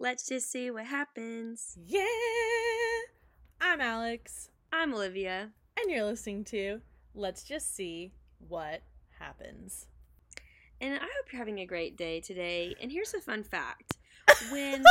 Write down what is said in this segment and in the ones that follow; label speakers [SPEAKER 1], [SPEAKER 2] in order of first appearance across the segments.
[SPEAKER 1] let's just see what happens.
[SPEAKER 2] Yeah! I'm Alex,
[SPEAKER 1] I'm Olivia.
[SPEAKER 2] and you're listening to Let's Just See What Happens.
[SPEAKER 1] And I hope you're having a great day today. And here's a fun fact. When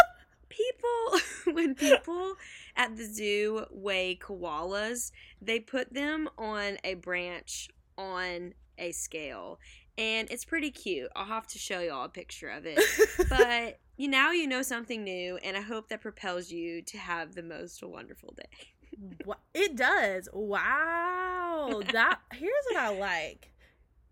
[SPEAKER 1] people when people at the zoo weigh koalas, they put them on a branch on a scale. And it's pretty cute. I'll have to show y'all a picture of it. But you now you know something new and I hope that propels you to have the most wonderful day.
[SPEAKER 2] It does. Wow. That here's what I like.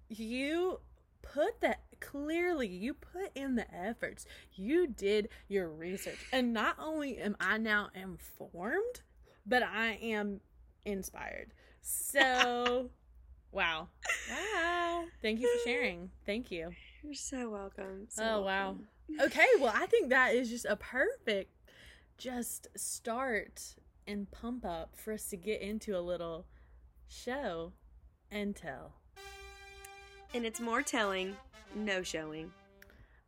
[SPEAKER 2] You put that clearly you put in the efforts. You did your research. And not only am I now informed, but I am inspired. So wow. Wow. Thank you for sharing. Thank you.
[SPEAKER 1] You're so welcome. so
[SPEAKER 2] Oh wow. Okay, well I think that is just a perfect just start and pump up for us to get into a little show and tell.
[SPEAKER 1] And it's more telling, no showing.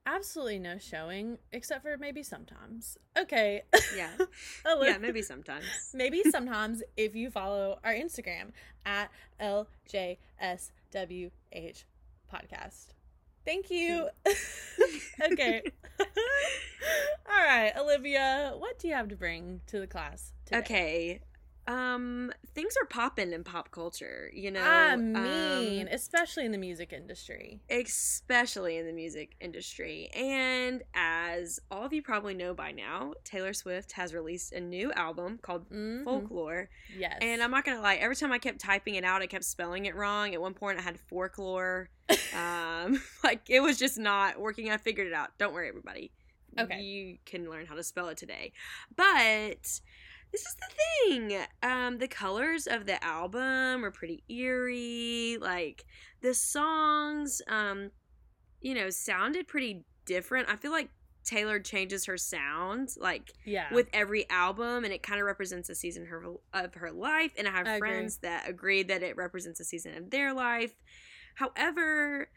[SPEAKER 2] Absolutely no showing, except for maybe sometimes. Okay.
[SPEAKER 1] Yeah. Yeah, maybe sometimes.
[SPEAKER 2] maybe sometimes if you follow our Instagram at LJSWH podcast. Thank you. okay. All right, Olivia, what do you have to bring to the class today?
[SPEAKER 1] Okay. Um, things are popping in pop culture, you know.
[SPEAKER 2] I mean,
[SPEAKER 1] um,
[SPEAKER 2] especially in the music industry.
[SPEAKER 1] especially in the music industry. And as all of you probably know by now, Taylor Swift has released a new album called
[SPEAKER 2] Mhm.
[SPEAKER 1] Folklore.
[SPEAKER 2] Yes.
[SPEAKER 1] And I'm not gonna lie, every time I kept typing it out, I kept spelling it wrong. At one point, I had folklore. um, like it was just not working. I figured it out. Don't worry, everybody.
[SPEAKER 2] Okay.
[SPEAKER 1] you can learn how to spell it today. But this is the thing. Um, the colors of the album are pretty eerie. Like the songs, um, you know, sounded pretty different. I feel like Taylor changes her sound like
[SPEAKER 2] yeah.
[SPEAKER 1] with every album, and it kind of represents a season her, of her life. And I have
[SPEAKER 2] I agree.
[SPEAKER 1] friends that agree that it represents a season of their life. However,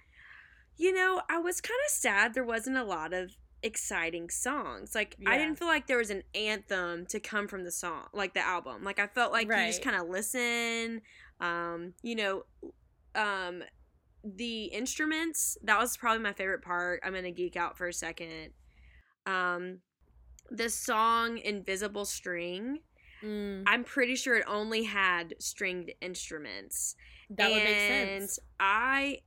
[SPEAKER 1] you know, I was kind of sad there wasn't a lot of exciting songs. Like I didn't feel like there was an anthem to come from the song, like the album. Like I felt like you just kind of listen. Um, you know, um, the instruments that was probably my favorite part. I'm gonna geek out for a second. Um, the song "Invisible String."
[SPEAKER 2] Mm,
[SPEAKER 1] I'm pretty sure it only had stringed instruments.
[SPEAKER 2] that would make sense.
[SPEAKER 1] I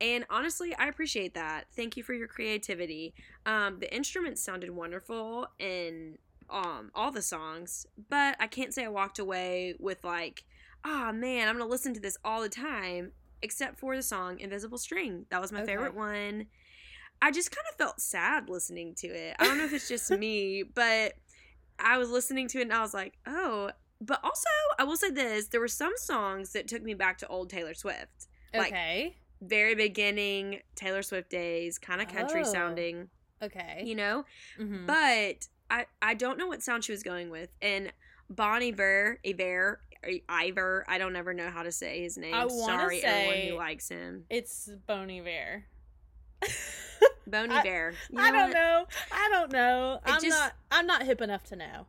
[SPEAKER 1] and honestly, I appreciate that. Thank you for your creativity. Um, the instruments sounded wonderful in um all the songs, but I can't say I walked away with like, oh man, I'm gonna listen to this all the time. Except for the song "Invisible String," that was my
[SPEAKER 2] Okay.
[SPEAKER 1] favorite one. I just kind of felt sad listening to it. I don't know if it's just me, but I was listening to it and I was like, oh. But also, I will say this: there were some songs that took me back to old Taylor Swift, like
[SPEAKER 2] Okay.
[SPEAKER 1] Very beginning Taylor Swift days, kind of country
[SPEAKER 2] Oh.
[SPEAKER 1] sounding,
[SPEAKER 2] Okay.
[SPEAKER 1] you know.
[SPEAKER 2] Mhm.
[SPEAKER 1] But I I don't know what sound she was going with, and Bonnie Ver, Iver, Ivor, I don't ever know how to say his name.
[SPEAKER 2] I
[SPEAKER 1] Sorry, everyone who likes him.
[SPEAKER 2] it's Boney Bear.
[SPEAKER 1] Bonnie
[SPEAKER 2] I-
[SPEAKER 1] Bear. You
[SPEAKER 2] I don't
[SPEAKER 1] what?
[SPEAKER 2] know. I don't know.
[SPEAKER 1] It
[SPEAKER 2] I'm
[SPEAKER 1] just-
[SPEAKER 2] not. I'm not hip enough to know.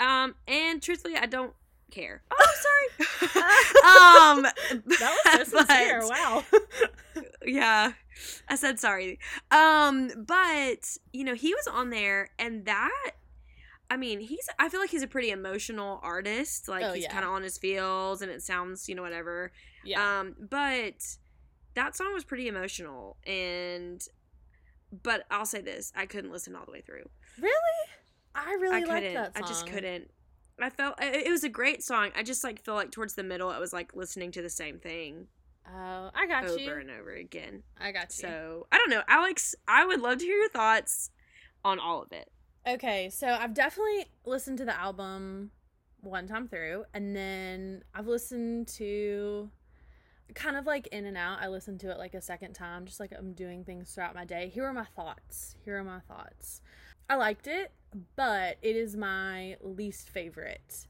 [SPEAKER 1] Um, and truthfully, I don't care. Oh, sorry. um,
[SPEAKER 2] That was so sincere.
[SPEAKER 1] but-
[SPEAKER 2] Wow.
[SPEAKER 1] yeah i said sorry um but you know he was on there and that i mean he's i feel like he's a pretty emotional artist like
[SPEAKER 2] Oh,
[SPEAKER 1] he's
[SPEAKER 2] yeah.
[SPEAKER 1] kind of on his feels and it sounds you know whatever
[SPEAKER 2] yeah.
[SPEAKER 1] um but that song was pretty emotional and but i'll say this i couldn't listen all the way through
[SPEAKER 2] really? I really
[SPEAKER 1] i
[SPEAKER 2] like
[SPEAKER 1] couldn't
[SPEAKER 2] that
[SPEAKER 1] i just couldn't i felt it was a great song i just like feel like towards the middle i was like listening to the same thing
[SPEAKER 2] Oh, I got
[SPEAKER 1] over
[SPEAKER 2] you.
[SPEAKER 1] Over and over again
[SPEAKER 2] I got you.
[SPEAKER 1] So I don't know, Alex. I would love to hear your thoughts on all of it.
[SPEAKER 2] Okay, so I've definitely listened to the album one time through, and then I've listened to kind of like in and out. I listened to it like a second time, just like I'm doing things throughout my day. Here are my thoughts. Here are my thoughts. I liked it, but it is my least favorite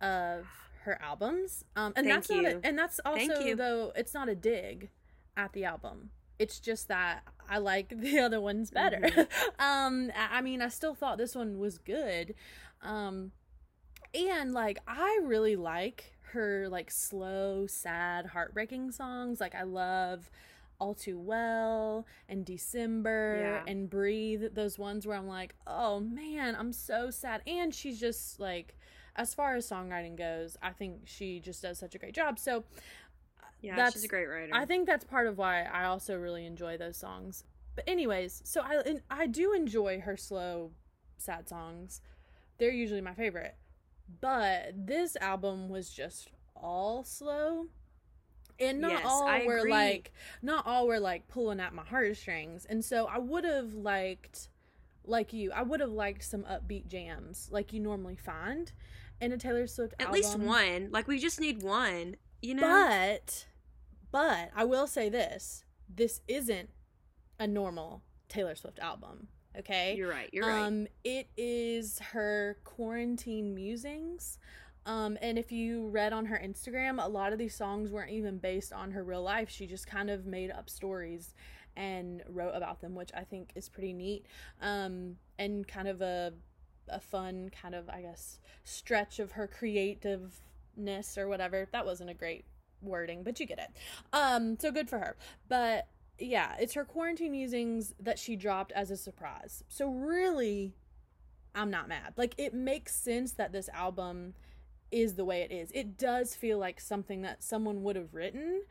[SPEAKER 2] of her albums. Um, and
[SPEAKER 1] Thank
[SPEAKER 2] that's not a, and that's also
[SPEAKER 1] you.
[SPEAKER 2] though it's not a dig at the album. It's just that I like the other ones better.
[SPEAKER 1] Mm-hmm.
[SPEAKER 2] um, I I mean, I still thought this one was good. Um, and like, I really like her like slow, sad, heartbreaking songs. Like, I love All Too Well and December
[SPEAKER 1] Yeah.
[SPEAKER 2] and Breathe. Those ones where I'm like, oh man, I'm so sad. And she's just like, as far as songwriting goes, I think she just does such a great job. So,
[SPEAKER 1] Yeah,
[SPEAKER 2] That's-
[SPEAKER 1] she's a great writer.
[SPEAKER 2] I think that's part of why I also really enjoy those songs. But anyways, so I I do enjoy her slow, sad songs. They're usually my favorite. But this album was just all slow. And not
[SPEAKER 1] Yes,
[SPEAKER 2] all
[SPEAKER 1] I
[SPEAKER 2] were
[SPEAKER 1] agree.
[SPEAKER 2] like not all were like pulling at my heartstrings. And so I would have liked like you, I would have liked some upbeat jams like you normally find in a Taylor Swift
[SPEAKER 1] At
[SPEAKER 2] album.
[SPEAKER 1] least one. Like we just need one. You know.
[SPEAKER 2] But but I will say this. This isn't a normal Taylor Swift album, okay?
[SPEAKER 1] you're right. You're right.
[SPEAKER 2] um it is her quarantine musings. Um and if you read on her Instagram, a lot of these songs weren't even based on her real life. She just kind of made up stories and wrote about them, which I think is pretty neat. Um and kind of a a fun kind of I guess stretch of her creativeness or whatever. That wasn't a great wording, but you get it. Um so good for her. But yeah, it's her quarantine musings that she dropped as a surprise. So really I'm not mad. Like it makes sense that this album is the way it is. It does feel like something that someone would have written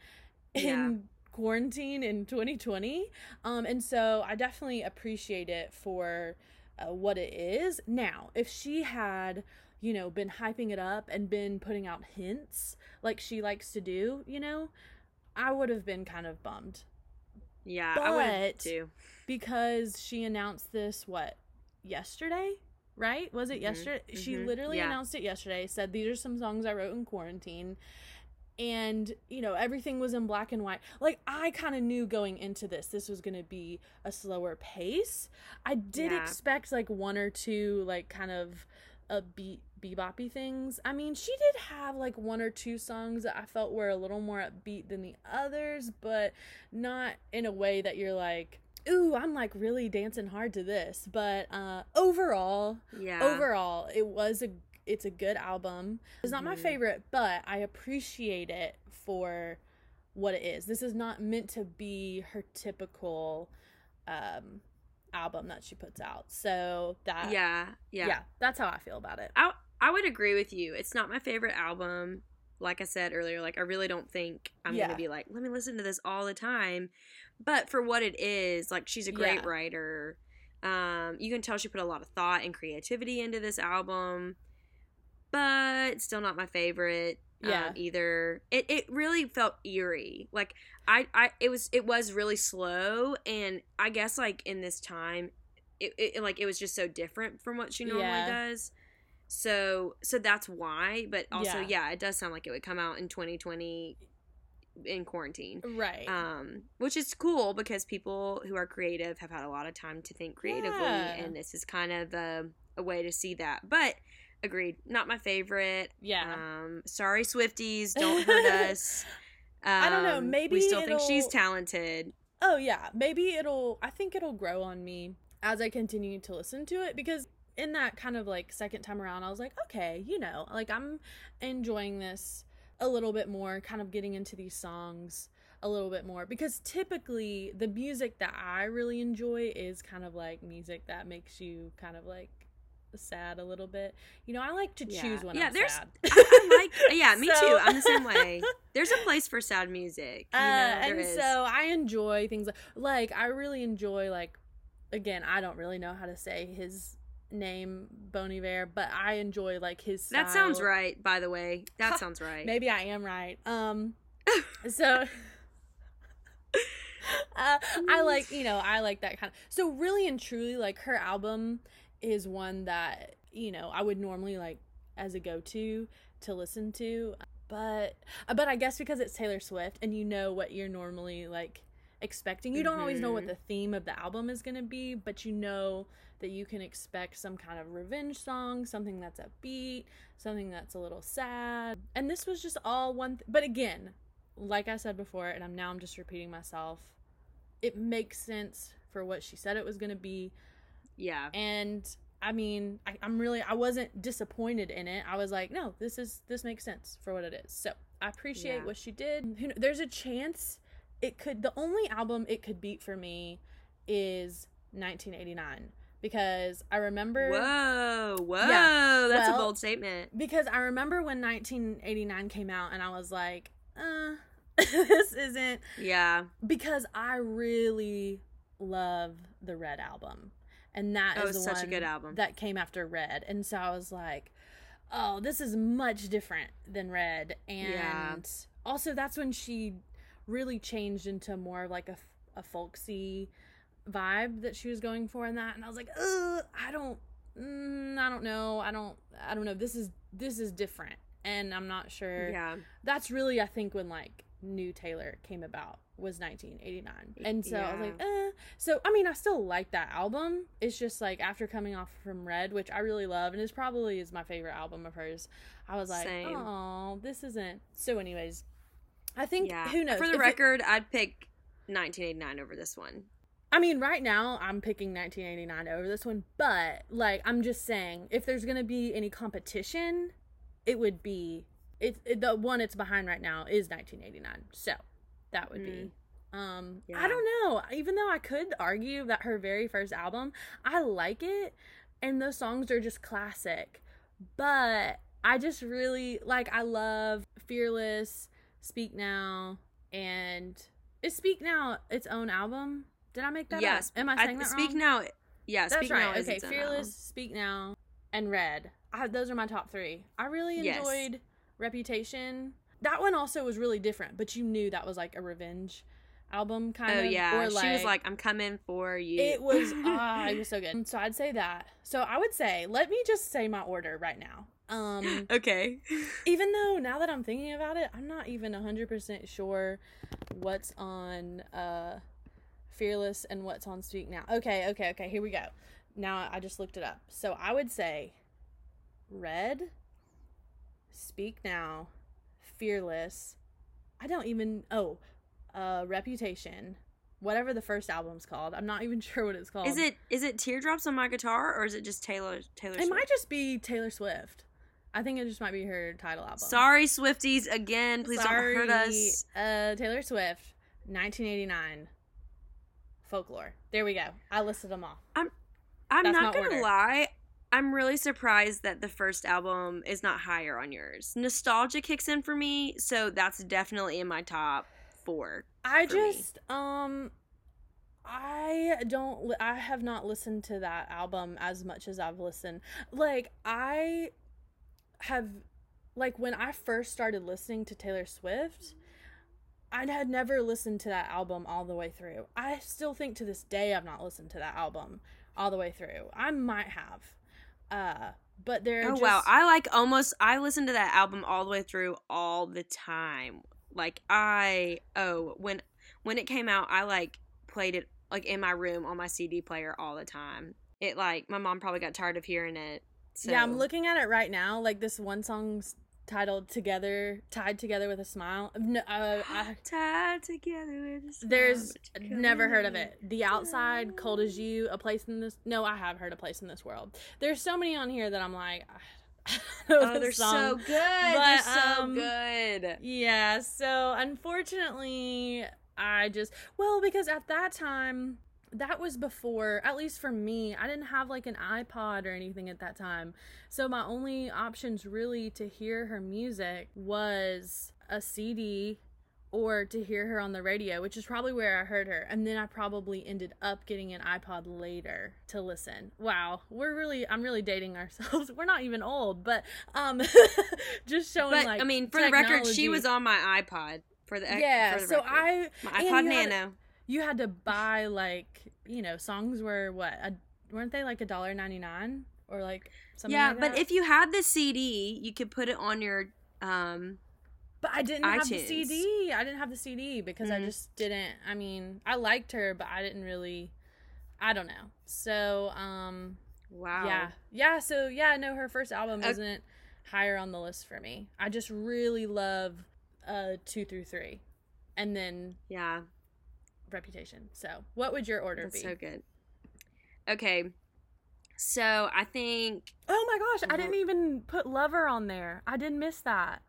[SPEAKER 2] in quarantine in 2020. Um and so I definitely appreciate it for uh, what it is. Now, if she had, you know, been hyping it up and been putting out hints like she likes to do, you know, I would have been kind of bummed
[SPEAKER 1] yeah, I would
[SPEAKER 2] but-
[SPEAKER 1] too.
[SPEAKER 2] because she announced this what yesterday right? Was it
[SPEAKER 1] Mhm,
[SPEAKER 2] yesterday? She
[SPEAKER 1] mhm,
[SPEAKER 2] literally
[SPEAKER 1] yeah.
[SPEAKER 2] announced it yesterday said these are some songs i wrote in quarantine. And you know everything was in black and white. Like i kind of knew going into this this was going to be a slower pace. I did
[SPEAKER 1] Yeah.
[SPEAKER 2] expect like one or two like kind of upbeat beboppy things. I mean she did have like one or two songs that i felt were a little more upbeat than the others but not in a way that you're like ooh i'm like really dancing hard to this but uh overall
[SPEAKER 1] Yeah.
[SPEAKER 2] overall it was a it's a good album it's not my
[SPEAKER 1] Mhm.
[SPEAKER 2] favorite but i appreciate it for what it is this is not meant to be her typical um album that she puts out so that
[SPEAKER 1] Yeah. Yeah.
[SPEAKER 2] yeah that's how i feel about it
[SPEAKER 1] I I would agree with you. It's not my favorite album. Like I said earlier, like I really don't think I'm
[SPEAKER 2] Yeah.
[SPEAKER 1] gonna be like, let me listen to this all the time. But for what it is, like she's a great
[SPEAKER 2] Yeah.
[SPEAKER 1] writer. Um, you can tell she put a lot of thought and creativity into this album. But still not my favorite.
[SPEAKER 2] Yeah.
[SPEAKER 1] Um, either. It it really felt eerie. Like I, I it was it was really slow and I guess like in this time it, it like it was just so different from what she normally
[SPEAKER 2] Yeah.
[SPEAKER 1] does. So so that's why, but also
[SPEAKER 2] Yeah.
[SPEAKER 1] yeah. it does sound like it would come out in 2020 in quarantine.
[SPEAKER 2] right
[SPEAKER 1] Um which is cool because people who are creative have had a lot of time to think creatively
[SPEAKER 2] Yeah.
[SPEAKER 1] and this is kind of a, a way to see that. But agreed, not my favorite.
[SPEAKER 2] yeah
[SPEAKER 1] Um sorry Swifties, don't hurt us.
[SPEAKER 2] I don't know,
[SPEAKER 1] Um,
[SPEAKER 2] maybe
[SPEAKER 1] we still think she's talented.
[SPEAKER 2] Oh yeah, maybe it'll I think it'll grow on me as I continue to listen to it because in that kind of like second time around I was like, okay, you know, like I'm enjoying this a little bit more, kind of getting into these songs a little bit more because typically the music that I really enjoy is kind of like music that makes you kind of like sad a little bit. You know, I like to
[SPEAKER 1] Yeah.
[SPEAKER 2] choose when
[SPEAKER 1] Yeah,
[SPEAKER 2] I'm
[SPEAKER 1] there's-
[SPEAKER 2] sad.
[SPEAKER 1] I, I like yeah, me
[SPEAKER 2] So-
[SPEAKER 1] too. I'm the same way. There's a place for sad music. You
[SPEAKER 2] Uh,
[SPEAKER 1] know, there
[SPEAKER 2] and
[SPEAKER 1] is.
[SPEAKER 2] so I enjoy things like, like I really enjoy like again I don't really know how to say his name Bon Iver, but I enjoy like his.
[SPEAKER 1] that sounds right, by the way. That sounds right.
[SPEAKER 2] Maybe I am right. Um, so. Uh, I like you know I like that kind of so really and truly like her album is one that you know I would normally like as a go to to listen to but but I guess because it's Taylor Swift and you know what you're normally like expecting you don't always know what
[SPEAKER 1] Mhm.
[SPEAKER 2] the theme of the album is going to be but you know that you can expect some kind of revenge song something that's upbeat something that's a little sad and this was just all one th- but again like I said before and I'm now I'm just repeating myself it makes sense for what she said it was going to be
[SPEAKER 1] Yeah.
[SPEAKER 2] and i mean I, i'm really i wasn't disappointed in it i was like no this is this makes sense for what it is so i appreciate
[SPEAKER 1] Yeah.
[SPEAKER 2] what she did there's a chance it could the only album it could beat for me is 1989 because i remember
[SPEAKER 1] Whoa, whoa.
[SPEAKER 2] Yeah.
[SPEAKER 1] That's
[SPEAKER 2] Well-
[SPEAKER 1] a bold statement.
[SPEAKER 2] because I remember when 1989 came out and I was like, uh, this isn't
[SPEAKER 1] Yeah.
[SPEAKER 2] because I really love the Red album. And that is
[SPEAKER 1] Oh,
[SPEAKER 2] the
[SPEAKER 1] such a good album.
[SPEAKER 2] that came after Red. And so I was like, oh, this is much different than Red. And
[SPEAKER 1] Yeah.
[SPEAKER 2] also that's when she really changed into more of like a, a folksy vibe that she was going for in that. And I was like, ugh, I don't, mm, I don't know. I don't, I don't know. This is, this is different. And I'm not sure
[SPEAKER 1] Yeah.
[SPEAKER 2] that's really I think when like New Taylor came about was 1989, and so I was like, eh. So I mean, I still like that album. It's just like after coming off from Red, which I really love, and it's probably is my favorite album of hers. I was like, oh, this isn't. So, anyways, I think
[SPEAKER 1] Yeah.
[SPEAKER 2] who knows
[SPEAKER 1] For the
[SPEAKER 2] If it-
[SPEAKER 1] record, I'd pick 1989 over this one.
[SPEAKER 2] I mean, right now I'm picking 1989 over this one, but like I'm just saying, if there's gonna be any competition, it would be it's it, the one it's behind right now is 1989. So that would be. Um,
[SPEAKER 1] Yeah.
[SPEAKER 2] I don't know. Even though I could argue that her very first album, I like it, and those songs are just classic. But I just really like. I love "Fearless," "Speak Now," and is "Speak Now" its own album? Did I make that
[SPEAKER 1] yes.
[SPEAKER 2] up? Am I saying that
[SPEAKER 1] Speak
[SPEAKER 2] wrong?
[SPEAKER 1] Now. Yeah,
[SPEAKER 2] That's
[SPEAKER 1] Speak Now
[SPEAKER 2] right.
[SPEAKER 1] is
[SPEAKER 2] Okay, Fearless. Speak Now, and Red. I, those are my top three. I really
[SPEAKER 1] Yes.
[SPEAKER 2] enjoyed Reputation. That one also was really different, but you knew that was like a revenge album kind
[SPEAKER 1] Oh
[SPEAKER 2] of.
[SPEAKER 1] yeah,
[SPEAKER 2] or
[SPEAKER 1] she was like, "I'm coming for you."
[SPEAKER 2] it was ah, it was so good. So I'd say that. So I would say, let me just say my order right now. Um,
[SPEAKER 1] okay.
[SPEAKER 2] even though now that I'm thinking about it, I'm not even 100% sure what's on uh Fearless and what's on Speak Now. Okay, okay, okay, here we go. Now I just looked it up. So I would say Red, Speak Now, Fearless. I don't even oh, uh Reputation. Whatever the first album's called. I'm not even sure what it's called.
[SPEAKER 1] Is it is it teardrops on my guitar or is it just Taylor Taylor?
[SPEAKER 2] It
[SPEAKER 1] Swift?
[SPEAKER 2] might just be Taylor Swift. I think it just might be her title album.
[SPEAKER 1] Sorry, Swifties. Again, please don't hurt us.
[SPEAKER 2] Uh, Taylor Swift, 1989. Folklore. There we go. I listed them all.
[SPEAKER 1] I'm
[SPEAKER 2] That's
[SPEAKER 1] not gonna
[SPEAKER 2] order.
[SPEAKER 1] lie. I'm really surprised that the first album is not higher on yours. Nostalgia kicks in for me, so that's definitely in my top four.
[SPEAKER 2] I
[SPEAKER 1] For me.
[SPEAKER 2] just um I don't li- I have not listened to that album as much as I've listened. Like I have like when I first started listening to Taylor Swift, I had never listened to that album all the way through. I still think to this day I've not listened to that album all the way through. I might have. Uh but there
[SPEAKER 1] Oh wow, I like almost. I listen to that album all the way through all the time. Like I oh when when it came out, I like played it like in my room on my CD player all the time. It like my mom probably got tired of hearing it. So.
[SPEAKER 2] Yeah, I'm looking at it right now. Like this one song's titled "Together," tied together with a smile. No, uh, I,
[SPEAKER 1] Tied together with a smile,
[SPEAKER 2] there's never heard of it. The outside, cold as you, a place in this. No, I have heard a place in this world. There's so many on here that I'm like,
[SPEAKER 1] Oh, they're so
[SPEAKER 2] song.
[SPEAKER 1] good. they're so
[SPEAKER 2] um,
[SPEAKER 1] good.
[SPEAKER 2] Yeah, so unfortunately, I just well because at that time that was before at least for me i didn't have like an ipod or anything at that time. So my only options really to hear her music was a cd or to hear her on the radio which is probably where i heard her. And then i probably ended up getting an ipod later to listen. Wow we're really i'm really dating ourselves. We're not even old but um just showing
[SPEAKER 1] But
[SPEAKER 2] like
[SPEAKER 1] I mean, for the record, she was on my iPod for the
[SPEAKER 2] yeah
[SPEAKER 1] For the
[SPEAKER 2] so
[SPEAKER 1] record.
[SPEAKER 2] i
[SPEAKER 1] my iPod Nano.
[SPEAKER 2] You had to buy like you know songs were what a, weren't they like a dollar 99 or like something
[SPEAKER 1] Yeah,
[SPEAKER 2] like
[SPEAKER 1] but if you had the CD, you could put it on your um.
[SPEAKER 2] but i didn't have the cd i didn't have the cd because i
[SPEAKER 1] Mhm.
[SPEAKER 2] just didn't i mean i liked her but i didn't really i don't know so um
[SPEAKER 1] Wow.
[SPEAKER 2] yeah yeah so yeah no her first album
[SPEAKER 1] Ok-
[SPEAKER 2] isn't higher on the list for me i just really love uh two through three and then
[SPEAKER 1] Yeah.
[SPEAKER 2] Reputation. So, what would your order
[SPEAKER 1] That's
[SPEAKER 2] be?
[SPEAKER 1] so good. Okay. So I think
[SPEAKER 2] Oh my gosh, I didn't even put Lover on there. I didn't miss that.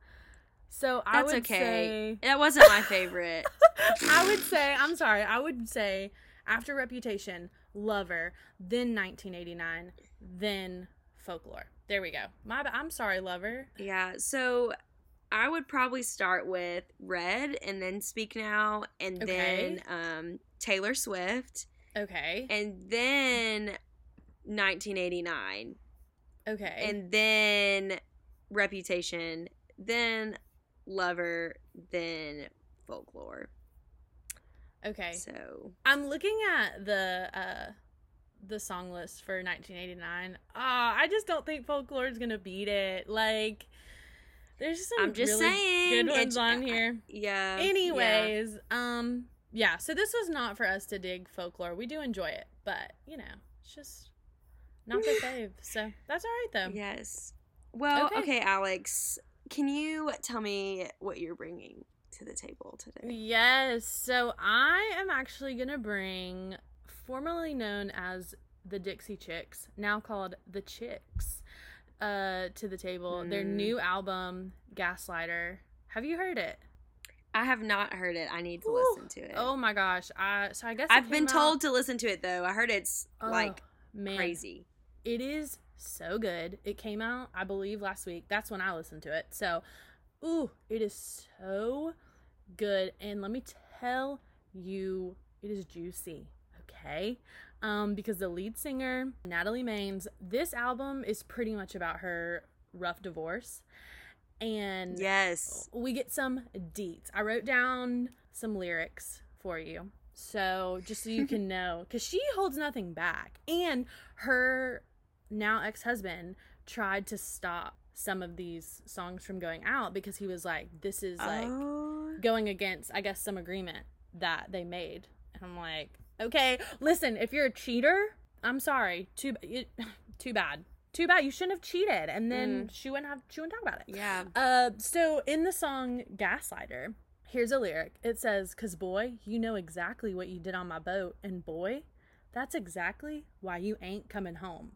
[SPEAKER 2] So I
[SPEAKER 1] that's
[SPEAKER 2] would
[SPEAKER 1] okay.
[SPEAKER 2] say
[SPEAKER 1] That wasn't my favorite.
[SPEAKER 2] I would say I'm sorry. I would say after Reputation, Lover, then 1989, then Folklore. There we go. My ba- I'm sorry, Lover.
[SPEAKER 1] yeah. So I would probably start with Red and then Speak Now and
[SPEAKER 2] Okay.
[SPEAKER 1] then um, Taylor Swift
[SPEAKER 2] Okay.
[SPEAKER 1] and then 1989
[SPEAKER 2] Okay.
[SPEAKER 1] and then Reputation, then Lover, then Folklore.
[SPEAKER 2] okay.
[SPEAKER 1] So
[SPEAKER 2] I'm looking at the uh the song list for 1989. Ah, I just don't think Folklore is gonna beat it. Like, there's some
[SPEAKER 1] I'm just
[SPEAKER 2] really
[SPEAKER 1] saying,
[SPEAKER 2] good ones on here.
[SPEAKER 1] yeah. yeah.
[SPEAKER 2] Anyways, um, yeah. So this was not for us to dig folklore. We do enjoy it, but you know, it's just not the fave. So that's all right though.
[SPEAKER 1] Yes. Well,
[SPEAKER 2] Okay.
[SPEAKER 1] okay. Alex, can you tell me what you're bringing to the table today?
[SPEAKER 2] Yes. So I am actually gonna bring formerly known as the Dixie Chicks, now called the Chicks, uh, to the table. Their
[SPEAKER 1] Mm.
[SPEAKER 2] new album, Gaslighter. Have you heard it?
[SPEAKER 1] I have not heard it. I need to
[SPEAKER 2] Ooh.
[SPEAKER 1] listen to it.
[SPEAKER 2] Oh my gosh! I so I guess
[SPEAKER 1] I've been
[SPEAKER 2] out-
[SPEAKER 1] told to listen to it though. I heard it's
[SPEAKER 2] Oh,
[SPEAKER 1] like
[SPEAKER 2] man.
[SPEAKER 1] crazy.
[SPEAKER 2] It is so good. It came out, I believe, last week. That's when I listened to it. So, ooh, it is so good. And let me tell you, it is juicy. Okay. Um, because the lead singer, Natalie Maines, this album is pretty much about her rough divorce. And
[SPEAKER 1] Yes.
[SPEAKER 2] we get some deets. I wrote down some lyrics for you. So just so you can know, because she holds nothing back. And her now ex husband tried to stop some of these songs from going out because he was like, this is like
[SPEAKER 1] oh.
[SPEAKER 2] going against, I guess, some agreement that they made. And I'm like, okay, listen, if you're a cheater, I'm sorry. Too, it, too bad. Too bad. You shouldn't have cheated. And then she wouldn't have, she wouldn't talk about it.
[SPEAKER 1] Yeah.
[SPEAKER 2] Uh, so in the song Gaslighter, here's a lyric. It says, Cause boy, you know exactly what you did on my boat, and boy, that's exactly why you ain't coming home.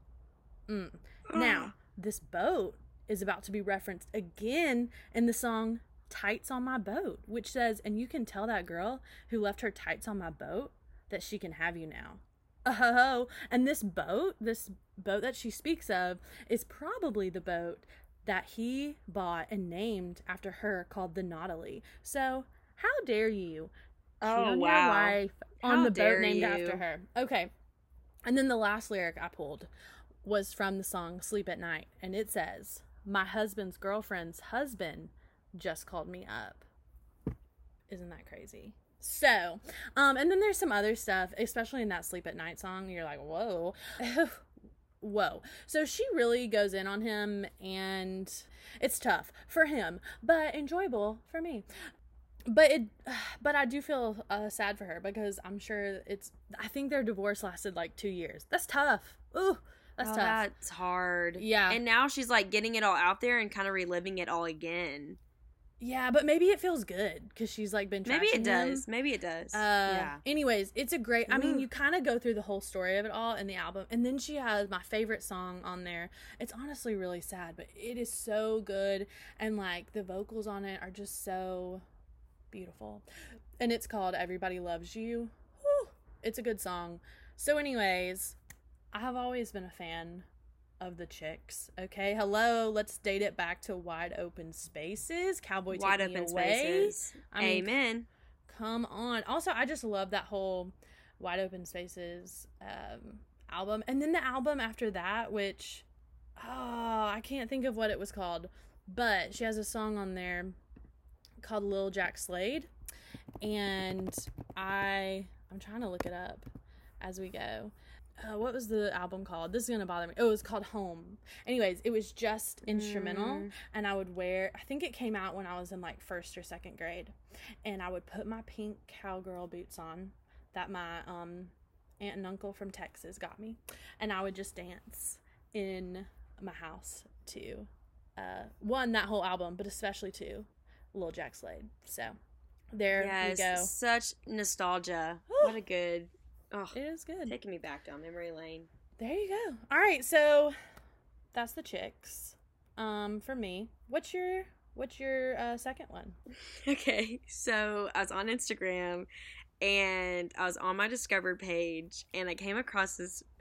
[SPEAKER 2] Mm. Now, this boat is about to be referenced again in the song Tights on My Boat, which says, And you can tell that girl who left her tights on my boat that she can have you now. Oh, and this boat, this boat that she speaks of, is probably the boat that he bought and named after her called the Nautilus. So, how dare you cheat
[SPEAKER 1] Oh,
[SPEAKER 2] on
[SPEAKER 1] wow.
[SPEAKER 2] your wife on
[SPEAKER 1] How
[SPEAKER 2] the boat named
[SPEAKER 1] you.
[SPEAKER 2] after her? Okay. And then the last lyric I pulled was from the song Sleep at Night, and it says, My husband's girlfriend's husband just called me up. Isn't that crazy? So, um, and then there's some other stuff, especially in that Sleep at Night song. You're like, whoa, whoa. So she really goes in on him, and it's tough for him, but enjoyable for me. But it, but I do feel uh, sad for her because I'm sure it's. I think their divorce lasted like two years. That's tough. Ooh, that's
[SPEAKER 1] Oh,
[SPEAKER 2] tough.
[SPEAKER 1] that's hard.
[SPEAKER 2] Yeah.
[SPEAKER 1] And now she's like getting it all out there and kind of reliving it all again.
[SPEAKER 2] Yeah, but maybe it feels good because she's like been.
[SPEAKER 1] Maybe it
[SPEAKER 2] trashing him.
[SPEAKER 1] does. Maybe it does.
[SPEAKER 2] Uh,
[SPEAKER 1] yeah.
[SPEAKER 2] Anyways, it's a great. I mean,
[SPEAKER 1] Ooh.
[SPEAKER 2] you kind of go through the whole story of it all in the album, and then she has my favorite song on there. It's honestly really sad, but it is so good, and like the vocals on it are just so beautiful. And it's called "Everybody Loves You." Whew, it's a good song. So, anyways, I have always been a fan of the chicks. Okay, hello. Let's date it back to wide open spaces. Cowboy,
[SPEAKER 1] Wide
[SPEAKER 2] take me
[SPEAKER 1] open
[SPEAKER 2] away.
[SPEAKER 1] spaces.
[SPEAKER 2] I mean,
[SPEAKER 1] Amen.
[SPEAKER 2] Come on. Also, I just love that whole Wide Open Spaces um, album. And then the album after that, which, oh, I can't think of what it was called. But she has a song on there called Lil Jack Slade. And I, I'm trying to look it up as we go. Uh, what was the album called? This is gonna bother me. Oh, it was called Home. Anyways, it was just instrumental,
[SPEAKER 1] Mm.
[SPEAKER 2] and I would wear. I think it came out when I was in like first or second grade, and I would put my pink cowgirl boots on that my um aunt and uncle from Texas got me, and I would just dance in my house to uh one that whole album, but especially to Lil Jack Slade. So There
[SPEAKER 1] yes,
[SPEAKER 2] you go.
[SPEAKER 1] such nostalgia. what a good. Oh,
[SPEAKER 2] It is good.
[SPEAKER 1] taking me back down memory lane.
[SPEAKER 2] There you go. All right, so that's the chicks. Um, for me, what's your what's your uh, second one?
[SPEAKER 1] Okay, so I was on Instagram and I was on my discovered page and I came across this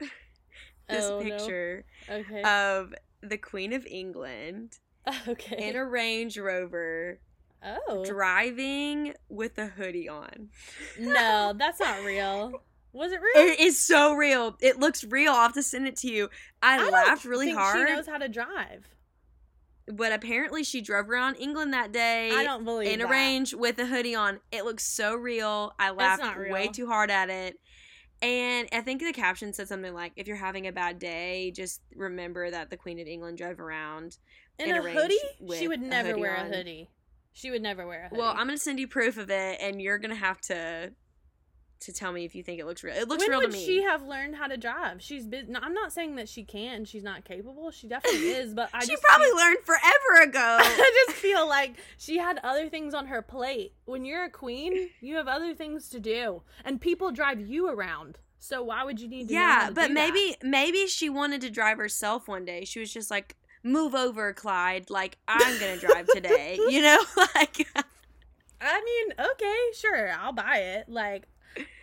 [SPEAKER 1] this
[SPEAKER 2] Oh, no.
[SPEAKER 1] picture
[SPEAKER 2] Okay.
[SPEAKER 1] of the Queen of England
[SPEAKER 2] okay.
[SPEAKER 1] in a Range Rover
[SPEAKER 2] oh
[SPEAKER 1] driving with a hoodie on.
[SPEAKER 2] no, that's not real. Was it real?
[SPEAKER 1] It is so real. It looks real. I'll have to send it to you. I,
[SPEAKER 2] don't
[SPEAKER 1] laughed really
[SPEAKER 2] think
[SPEAKER 1] hard,
[SPEAKER 2] She knows how to drive.
[SPEAKER 1] but apparently she drove around England that day.
[SPEAKER 2] I don't believe
[SPEAKER 1] in a
[SPEAKER 2] that.
[SPEAKER 1] range with a hoodie on. It looks so real. I laughed
[SPEAKER 2] real.
[SPEAKER 1] way too hard at it. And I think the caption said something like, if you're having a bad day, just remember that the Queen of England drove around.
[SPEAKER 2] in,
[SPEAKER 1] in
[SPEAKER 2] a
[SPEAKER 1] a
[SPEAKER 2] hoodie. She would never
[SPEAKER 1] hoodie
[SPEAKER 2] wear
[SPEAKER 1] on.
[SPEAKER 2] a hoodie. She would never wear a hoodie.
[SPEAKER 1] Well, I'm going to send you proof of it, and you're going to have to to tell me if you think it looks real. It looks
[SPEAKER 2] when
[SPEAKER 1] real to me.
[SPEAKER 2] When would she have learned how to drive? She's been. No, I'm not saying that she can. She's not capable. She definitely is. But I
[SPEAKER 1] she
[SPEAKER 2] just
[SPEAKER 1] probably
[SPEAKER 2] feel-
[SPEAKER 1] learned forever ago.
[SPEAKER 2] I just feel like she had other things on her plate. When you're a queen, you have other things to do, and people drive you around. So why would you need to?
[SPEAKER 1] yeah, but
[SPEAKER 2] do that?
[SPEAKER 1] maybe maybe she wanted to drive herself one day. She was just like, "Move over, Clyde. Like I'm gonna drive today." you know, like
[SPEAKER 2] I mean, okay, sure, I'll buy it. Like,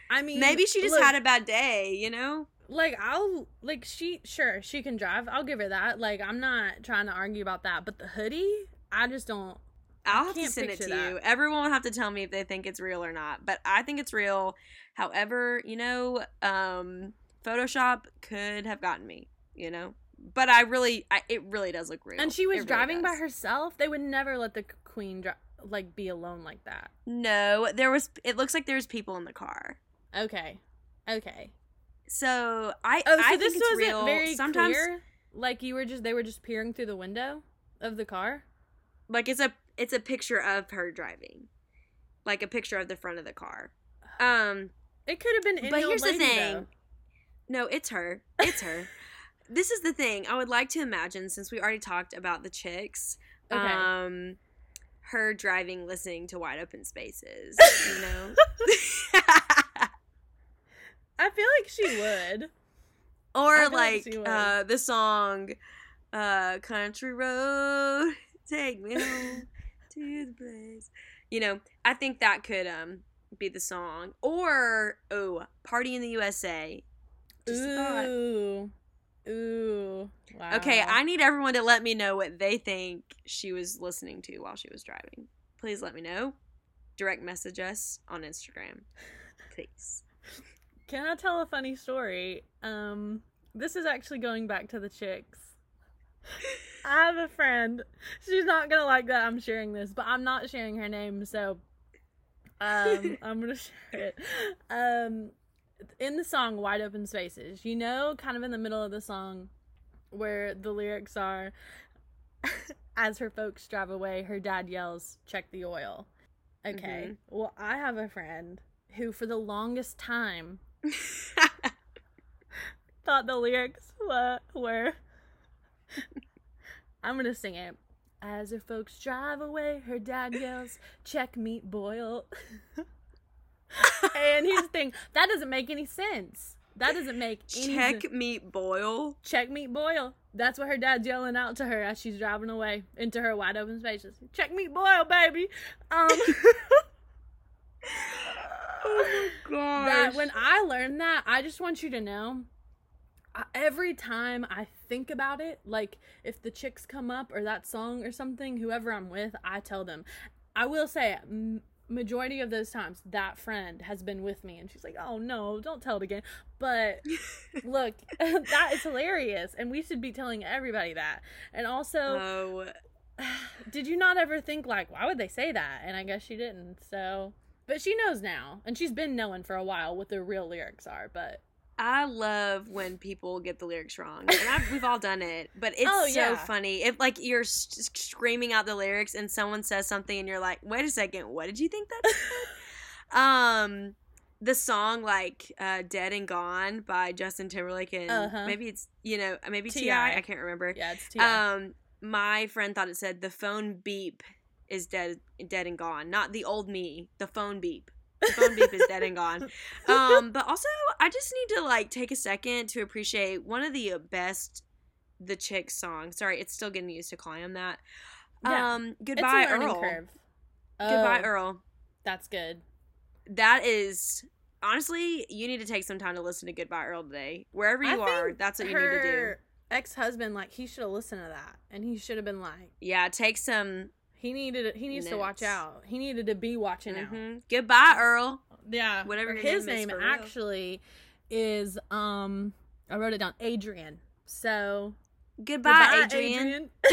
[SPEAKER 2] I mean,
[SPEAKER 1] maybe she just
[SPEAKER 2] look,
[SPEAKER 1] had a bad day. You know.
[SPEAKER 2] like I'll like she sure she can drive. I'll give her that. Like I'm not trying to argue about that, but the hoodie, I just don't.
[SPEAKER 1] I'll have to send it to
[SPEAKER 2] that.
[SPEAKER 1] you. Everyone will have to tell me if they think it's real or not. But I think it's real. However, you know, um, Photoshop could have gotten me. You know, but I really, I, it really does look real.
[SPEAKER 2] And she was
[SPEAKER 1] really
[SPEAKER 2] driving by herself. They would never let the queen drive like be alone like that.
[SPEAKER 1] No, there was. It looks like there's people in the car.
[SPEAKER 2] Okay, okay.
[SPEAKER 1] So I,
[SPEAKER 2] Oh, so
[SPEAKER 1] I
[SPEAKER 2] this wasn't
[SPEAKER 1] real.
[SPEAKER 2] very
[SPEAKER 1] Sometimes,
[SPEAKER 2] clear. Like you were just they were just peering through the window of the car.
[SPEAKER 1] like it's a, it's a picture of her driving, like a picture of the front of the car. Um,
[SPEAKER 2] It could have been. Any
[SPEAKER 1] but here's the thing.
[SPEAKER 2] though.
[SPEAKER 1] No, it's her. It's her. this is the thing. I would like to imagine since we already talked about the chicks.
[SPEAKER 2] Okay.
[SPEAKER 1] Um her driving listening to wide open spaces, you know.
[SPEAKER 2] I feel like she would.
[SPEAKER 1] Or
[SPEAKER 2] like
[SPEAKER 1] uh the song uh Country Road Take Me Home to the Place. You know, I think that could um be the song. Or oh, Party in the USA. Just.
[SPEAKER 2] Ooh, ooh. Wow.
[SPEAKER 1] Okay, I need everyone to let me know what they think she was listening to while she was driving. Please let me know. Direct message us on Instagram. Please.
[SPEAKER 2] Can I tell a funny story? Um, this is actually going back to the chicks. I have a friend. She's not gonna like that I'm sharing this, but I'm not sharing her name, so um, I'm gonna share it. Um, in the song "Wide Open Spaces," you know, kind of in the middle of the song, where the lyrics are, "As her folks drive away, her dad yells, check the oil." Okay,
[SPEAKER 1] Mhm.
[SPEAKER 2] well, I have a friend who, for the longest time, thought the lyrics were, were I'm gonna sing it. As her folks drive away, her dad yells, check meat boil. and here's the thing, that doesn't make any sense. That doesn't make any
[SPEAKER 1] Check meat boil.
[SPEAKER 2] Check meat boil. That's what her dad's yelling out to her as she's driving away into her wide open spaces. Check meat boil, baby. Um
[SPEAKER 1] Oh my gosh.
[SPEAKER 2] that when I learned that, I just want you to know every time I think about it, like if the chicks come up or that song or something, whoever I'm with, I tell them. I will say, majority of those times, that friend has been with me, and she's like, "Oh no, don't tell it again." But look, that is hilarious, and we should be telling everybody that. And also,
[SPEAKER 1] oh,
[SPEAKER 2] did you not ever think like, why would they say that? And I guess she didn't. So, but she knows now, and she's been knowing for a while what the real lyrics are. But
[SPEAKER 1] I love when people get the lyrics wrong, and I've, we've all done it. But it's
[SPEAKER 2] Oh,
[SPEAKER 1] so
[SPEAKER 2] yeah.
[SPEAKER 1] funny if like you're s- screaming out the lyrics and someone says something, and you're like, "Wait a second, what did you think that?" um, the song like uh, "Dead and Gone" by Justin Timberlake and
[SPEAKER 2] Uh-huh.
[SPEAKER 1] maybe it's you know maybe Ti.
[SPEAKER 2] T.I..
[SPEAKER 1] I can't remember.
[SPEAKER 2] yeah, it's Ti.
[SPEAKER 1] Um, my friend thought it said the phone beep is dead dead and gone. Not the old me, the phone beep. The phone beep is dead and gone. Um, but also, I just need to like take a second to appreciate one of the best the chick songs. Sorry, it's still getting used to calling him that.
[SPEAKER 2] Yeah,
[SPEAKER 1] um, goodbye, Earl.
[SPEAKER 2] curve.
[SPEAKER 1] Goodbye,
[SPEAKER 2] Oh,
[SPEAKER 1] Earl.
[SPEAKER 2] That's good.
[SPEAKER 1] That is honestly, you need to take some time to listen to Goodbye, Earl today. Wherever you
[SPEAKER 2] I
[SPEAKER 1] are, that's what you need to do.
[SPEAKER 2] her Ex-husband, like he should have listened to that, and he should have been like,
[SPEAKER 1] Yeah, take some.
[SPEAKER 2] He needed, he needs to watch out. He needed to be watching out.
[SPEAKER 1] Mhm. Goodbye, Earl.
[SPEAKER 2] Yeah,
[SPEAKER 1] Whatever
[SPEAKER 2] his
[SPEAKER 1] name
[SPEAKER 2] name actually is. Um, I wrote it down, Adrian. So
[SPEAKER 1] Goodbye, Adrian.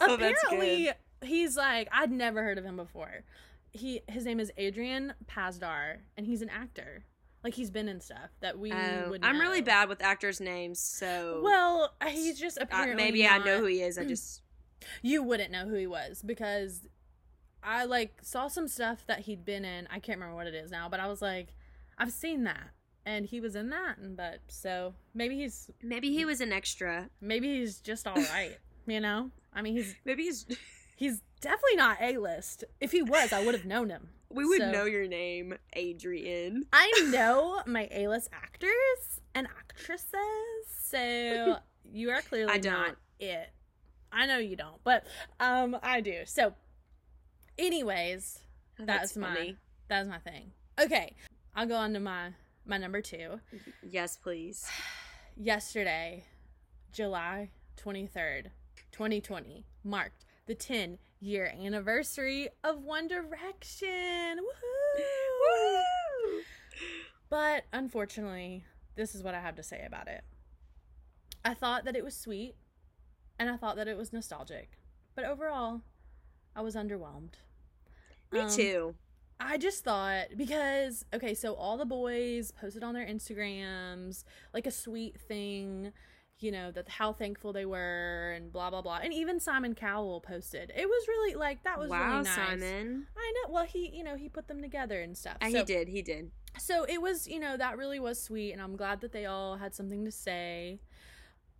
[SPEAKER 1] Oh, that's
[SPEAKER 2] Apparently, he's like I'd never heard of him before. He his name is Adrian Pasdar, and he's an actor. Like he's been in stuff that we
[SPEAKER 1] Oh,
[SPEAKER 2] would.
[SPEAKER 1] I'm really bad with actors' names, so
[SPEAKER 2] Well, he's just
[SPEAKER 1] uh,
[SPEAKER 2] apparently
[SPEAKER 1] maybe I know who he is. I just
[SPEAKER 2] you wouldn't know who he was because I like saw some stuff that he'd been in. I can't remember what it is now, but I was like, I've seen that, and he was in that. And but so maybe he's
[SPEAKER 1] maybe he was an extra.
[SPEAKER 2] maybe he's just all right. you know, I mean he's
[SPEAKER 1] Maybe he's.
[SPEAKER 2] he's definitely not a list. If he was, I would have known him.
[SPEAKER 1] We would
[SPEAKER 2] So-
[SPEAKER 1] know your name, Adrian.
[SPEAKER 2] I know my A list actors and actresses, so you are clearly
[SPEAKER 1] I don't.
[SPEAKER 2] not it. I know you don't, but um, I do. So, anyways,
[SPEAKER 1] Oh,
[SPEAKER 2] that's my that's my thing. Okay, I'll go on to my my number two.
[SPEAKER 1] Yes, please.
[SPEAKER 2] Yesterday, July twenty third, twenty twenty, marked the ten year anniversary of One Direction. Woohoo! But unfortunately, this is what I have to say about it. I thought that it was sweet and I thought that it was nostalgic. But overall, I was underwhelmed.
[SPEAKER 1] Me
[SPEAKER 2] Um,
[SPEAKER 1] too.
[SPEAKER 2] I just thought because okay, so all the boys posted on their Instagrams like a sweet thing, you know, that how thankful they were and blah blah blah. And even Simon Cowell posted. It was really like that was
[SPEAKER 1] Wow,
[SPEAKER 2] really nice.
[SPEAKER 1] Simon.
[SPEAKER 2] I know. Well, he, you know, he put them together and stuff.
[SPEAKER 1] Uh,
[SPEAKER 2] So-
[SPEAKER 1] he did. He did.
[SPEAKER 2] so it was, you know, that really was sweet, and I'm glad that they all had something to say.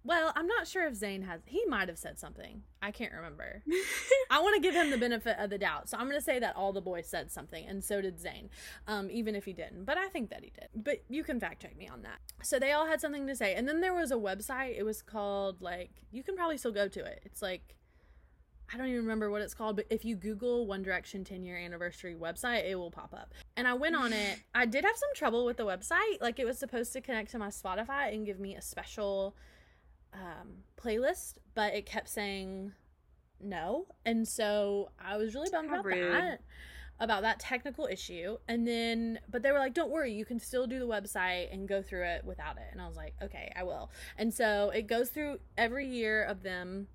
[SPEAKER 2] Well, I'm not sure if Zayn has. He might have said something. I can't remember. I want to give him the benefit of the doubt, so I'm going to say that all the boys said something, and so did Zayn, um, even if he didn't. But I think that he did. But you can fact check me on that. So they all had something to say, and then there was a website. It was called like you can probably still go to it. It's like I don't even remember what it's called, but if you Google One Direction 10 year anniversary website, it will pop up. And I went on it. I did have some trouble with the website. Like, it was supposed to connect to my Spotify and give me a special um, playlist, but it kept saying no. And so I was really bummed
[SPEAKER 1] How
[SPEAKER 2] about
[SPEAKER 1] rude.
[SPEAKER 2] that. About that technical issue. And then, but they were like, don't worry, you can still do the website and go through it without it. And I was like, okay, I will. And so it goes through every year of them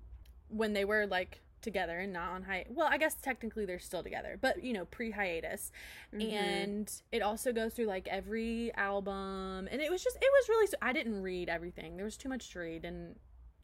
[SPEAKER 2] when they were like together and not on high well i guess technically they're still together but you know pre-hiatus.
[SPEAKER 1] Mhm.
[SPEAKER 2] and it also goes through like every album and it was just it was really i didn't read everything. There was too much to read and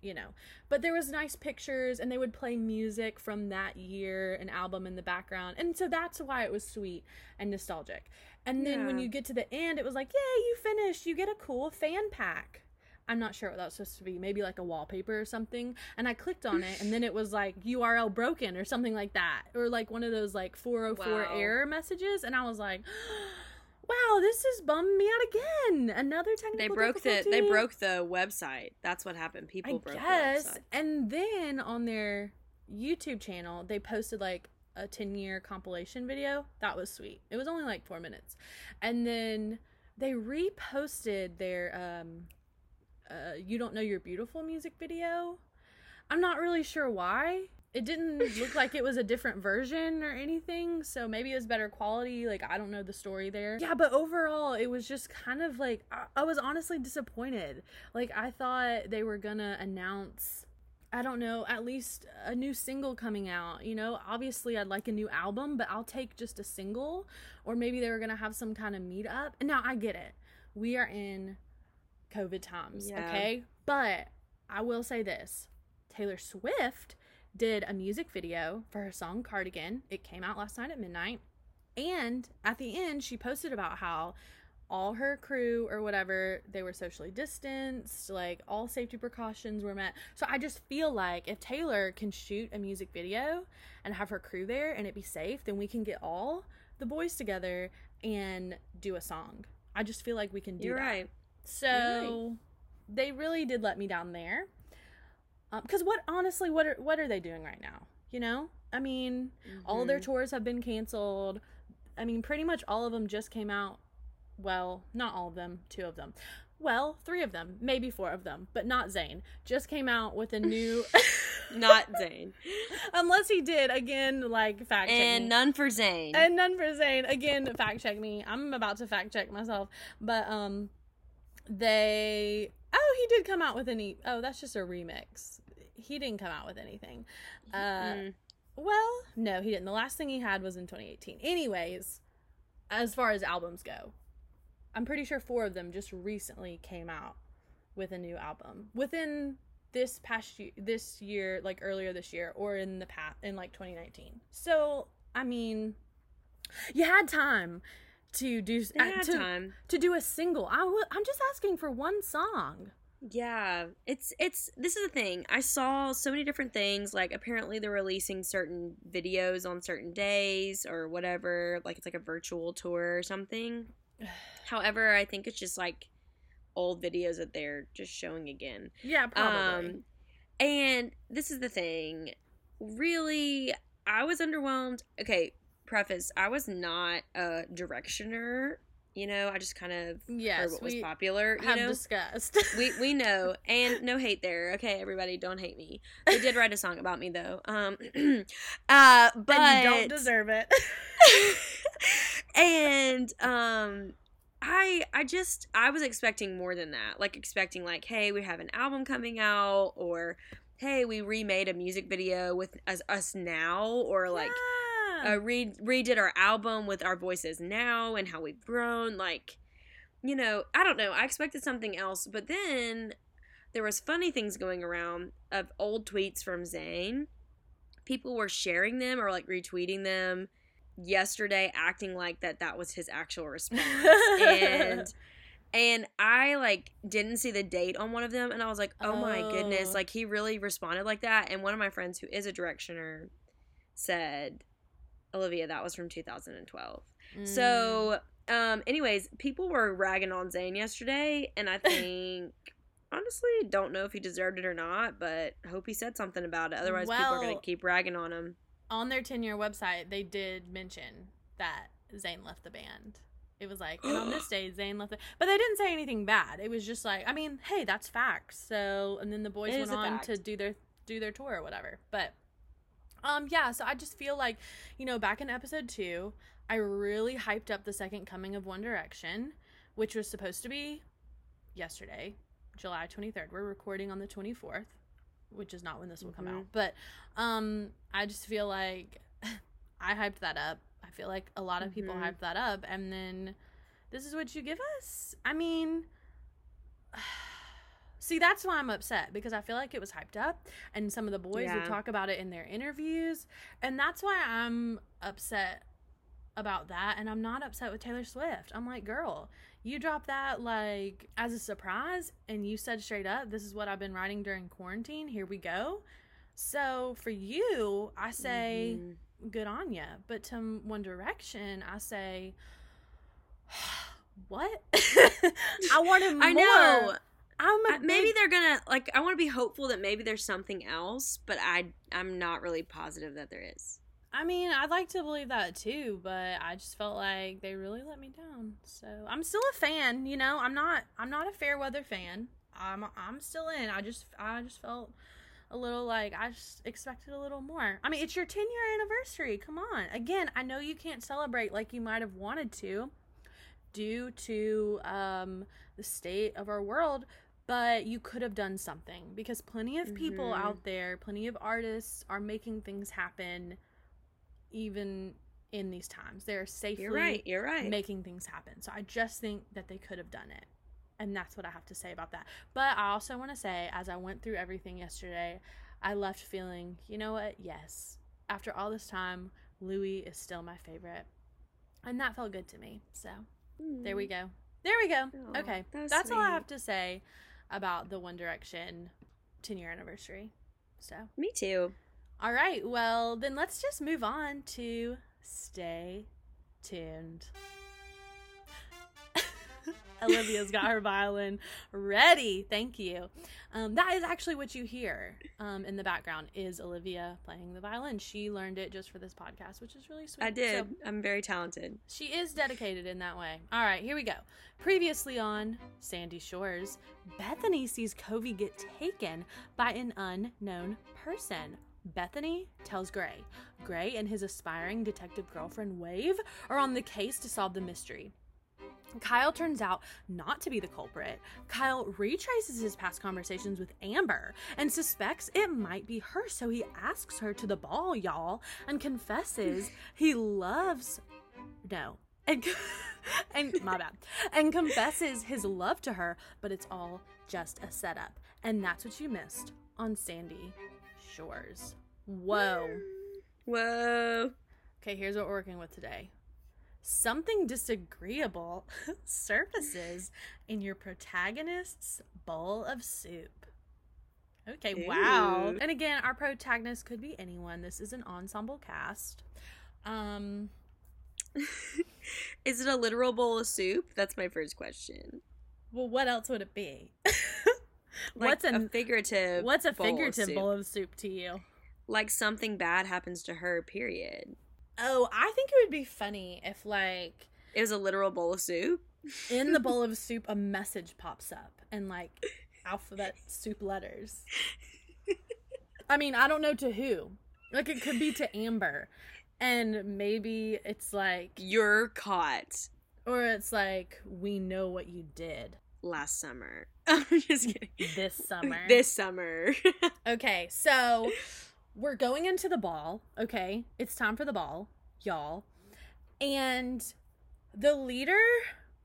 [SPEAKER 2] you know. But there was nice pictures and they would play music from that year an album in the background and so that's why it was sweet and nostalgic. And then when you get to the end it was like yay you finished. You get a cool fan pack I'm not sure what that was supposed to be. Maybe like a wallpaper or something. And I clicked on it, and then it was like URL broken or something like that, or like one of those like 404
[SPEAKER 1] Wow.
[SPEAKER 2] error messages. And I was like, "Wow, this has bummed me out again. Another technical
[SPEAKER 1] they broke the they broke the website. That's what happened. People
[SPEAKER 2] I
[SPEAKER 1] broke
[SPEAKER 2] guess.
[SPEAKER 1] the website.
[SPEAKER 2] And then on their YouTube channel, they posted like a 10 year compilation video. That was sweet. It was only like four minutes. And then they reposted their um, uh, You Don't Know You're Beautiful music video. I'm not really sure why. It didn't look like it was a different version or anything, so maybe it was better quality. Like, I don't know the story there. Yeah, but overall, it was just kind of like, I, I was honestly disappointed. Like, I thought they were gonna announce, I don't know, at least a new single coming out. You know, obviously, I'd like a new album, but I'll take just a single. Or maybe they were gonna have some kind of meetup. And now I get it. We are in COVID times,
[SPEAKER 1] Yeah.
[SPEAKER 2] okay? But I will say this Taylor Swift did a music video for her song Cardigan. It came out last night at midnight. And at the end, she posted about how all her crew or whatever, they were socially distanced, like all safety precautions were met. So I just feel like if Taylor can shoot a music video and have her crew there and it be safe, then we can get all the boys together and do a song. I just feel like we can do
[SPEAKER 1] You're
[SPEAKER 2] that.
[SPEAKER 1] right.
[SPEAKER 2] So
[SPEAKER 1] right.
[SPEAKER 2] they really did let me down there. Because what honestly, what are what are they doing right now? You know, I mean, all of their
[SPEAKER 1] Mhm.
[SPEAKER 2] tours have been canceled. I mean, pretty much all of them just came out. Well, not all of them, two of them. Well, three of them, maybe four of them, but not Zayn. Just came out with a new.
[SPEAKER 1] Not Zayn.
[SPEAKER 2] Unless he did again, like fact check
[SPEAKER 1] and
[SPEAKER 2] me.
[SPEAKER 1] none for Zayn.
[SPEAKER 2] and none for Zayn. Again, fact check me. I'm about to fact check myself, but um, they. Oh, he did come out with any. Oh, that's just a remix. He didn't come out with anything. Uh,
[SPEAKER 1] Mm.
[SPEAKER 2] well, no, he didn't. The last thing he had was in 2018. Anyways, as far as albums go, I'm pretty sure four of them just recently came out with a new album within this past year, this year, like earlier this year, or in the past, in like 2019. So, I mean, you had time to do
[SPEAKER 1] They
[SPEAKER 2] uh, to,
[SPEAKER 1] time.
[SPEAKER 2] to do a single. I w- I'm just asking for one song.
[SPEAKER 1] Yeah, it's it's this is the thing. I saw so many different things. Like apparently they're releasing certain videos on certain days or whatever. Like it's like a virtual tour or something. However, I think it's just like old videos that they're just showing again.
[SPEAKER 2] Yeah, probably.
[SPEAKER 1] Um, and this is the thing. Really, I was underwhelmed. Okay, preface: I was not a directioner. You know, I just kind of heard
[SPEAKER 2] yes,
[SPEAKER 1] what was popular. You
[SPEAKER 2] have
[SPEAKER 1] know,
[SPEAKER 2] discussed.
[SPEAKER 1] we we know, and no hate there. Okay, everybody, don't hate me. They did write a song about me though. Um, uh, but
[SPEAKER 2] and you don't deserve it.
[SPEAKER 1] and um I I just I was expecting more than that. Like expecting like, hey, we have an album coming out or hey, we remade a music video with us, us now or like
[SPEAKER 2] Yeah.
[SPEAKER 1] uh, re- redid our album with our voices now and how we've grown like you know, I don't know. I expected something else, but then there was funny things going around of old tweets from Zayn. People were sharing them or like retweeting them yesterday acting like that that was his actual response. and and I like didn't see the date on one of them and I was like, "Oh, my goodness,
[SPEAKER 2] Oh.
[SPEAKER 1] like he really responded like that." And one of my friends who is a directioner said, "Olivia, that was from 2012."
[SPEAKER 2] Mm.
[SPEAKER 1] So, um, anyways, people were ragging on Zayn yesterday, and I think honestly don't know if he deserved it or not, but hope he said something about it. Otherwise, people are gonna keep ragging on him.
[SPEAKER 2] on their 10 year website, they did mention that Zayn left the band. It was like, and on this day, Zayn left the. But they didn't say anything bad. It was just like, I mean, hey, that's facts. So, and then the boys
[SPEAKER 1] It
[SPEAKER 2] went on
[SPEAKER 1] fact.
[SPEAKER 2] to do their do their tour or whatever. But, um, yeah. So I just feel like, you know, back in episode two, I really hyped up the second coming of One Direction, which was supposed to be yesterday, July twenty third. We're recording on the twenty fourth, which is not when this will come
[SPEAKER 1] Mhm.
[SPEAKER 2] out. But um, I just feel like I hyped that up. I feel like a lot of people
[SPEAKER 1] Mhm.
[SPEAKER 2] hyped that up, and then this is what you give us. I mean, see, that's why I'm upset because I feel like it was hyped up, and some of the boys would talk about it in their interviews, and that's why I'm upset about that. And I'm not upset with Taylor Swift. I'm like, girl, you dropped that like as a surprise, and you said straight up, "This is what I've been writing during quarantine. Here we go." So for you, I say
[SPEAKER 1] Mhm.
[SPEAKER 2] good on ya. But to One Direction, I say, what? I wanted more.
[SPEAKER 1] I know.
[SPEAKER 2] I'm
[SPEAKER 1] maybe
[SPEAKER 2] big-
[SPEAKER 1] they're gonna like. I want to be hopeful that maybe there's something else, but I I'm not really positive that there is.
[SPEAKER 2] I mean, I'd like to believe that too, but I just felt like they really let me down. So I'm still a fan, you know. I'm not. I'm not a fair weather fan. I'm. I'm still in. I just. I just felt a little like I just expected a little more. I mean, it's your 10 year anniversary. Come on. Again, I know you can't celebrate like you might have wanted to due to um, the state of our world, but you could have done something because plenty of people
[SPEAKER 1] Mhm.
[SPEAKER 2] out there, plenty of artists are making things happen even in these times. They're safely
[SPEAKER 1] You're right. You're right.
[SPEAKER 2] making things happen. So I just think that they could have done it. And that's what I have to say about that. But I also want to say, as I went through everything yesterday, I left feeling, you know what? Yes. After all this time, Louis is still my favorite. And that felt good to me. So there we go. There we go. Okay.
[SPEAKER 1] that
[SPEAKER 2] That's all I have to say about the One Direction 10 year anniversary. So,
[SPEAKER 1] Me too.
[SPEAKER 2] all right. Well, then let's just move on to stay tuned. Olivia's got her violin ready. Thank you. Um, that is actually what you hear um, in the background is Olivia playing the violin. She learned it just for this podcast, which is really sweet.
[SPEAKER 1] I
[SPEAKER 2] So-
[SPEAKER 1] did. I'm very talented.
[SPEAKER 2] she is dedicated in that way. All right, here we go. Previously on Sandy Shores, Bethany sees Covey get taken by an unknown person. Bethany tells Gray. Gray and his aspiring detective girlfriend Wave are on the case to solve the mystery. Kyle turns out not to be the culprit. Kyle retraces his past conversations with Amber and suspects it might be her, so he asks her to the ball, y'all, and confesses he loves no. And and my bad. And confesses his love to her, but it's all just a setup. And that's what you missed on Sandy Shores. Whoa.
[SPEAKER 1] Whoa.
[SPEAKER 2] Okay, here's what we're working with today. Something disagreeable surfaces in your protagonist's bowl of soup. Okay, wow. And again, our protagonist could be anyone. This is an ensemble cast. Um,
[SPEAKER 1] Is it a literal bowl of soup? That's my first question.
[SPEAKER 2] well, what else would it be?
[SPEAKER 1] Like
[SPEAKER 2] what's
[SPEAKER 1] a
[SPEAKER 2] a
[SPEAKER 1] figurative?
[SPEAKER 2] what's a
[SPEAKER 1] bowl
[SPEAKER 2] figurative
[SPEAKER 1] soup?
[SPEAKER 2] bowl of soup to you?
[SPEAKER 1] Like something bad happens to her. Period.
[SPEAKER 2] Oh, I think it would be funny if like
[SPEAKER 1] It was a literal bowl of soup.
[SPEAKER 2] in the bowl of soup a message pops up and like alphabet soup letters. I mean, I don't know to who. Like it could be to Amber. And maybe it's like
[SPEAKER 1] You're caught
[SPEAKER 2] or it's like we know what you did
[SPEAKER 1] last summer. I'm just kidding.
[SPEAKER 2] this summer.
[SPEAKER 1] This summer.
[SPEAKER 2] Okay, so we're going into the ball. Okay, it's time for the ball, y'all. And the leader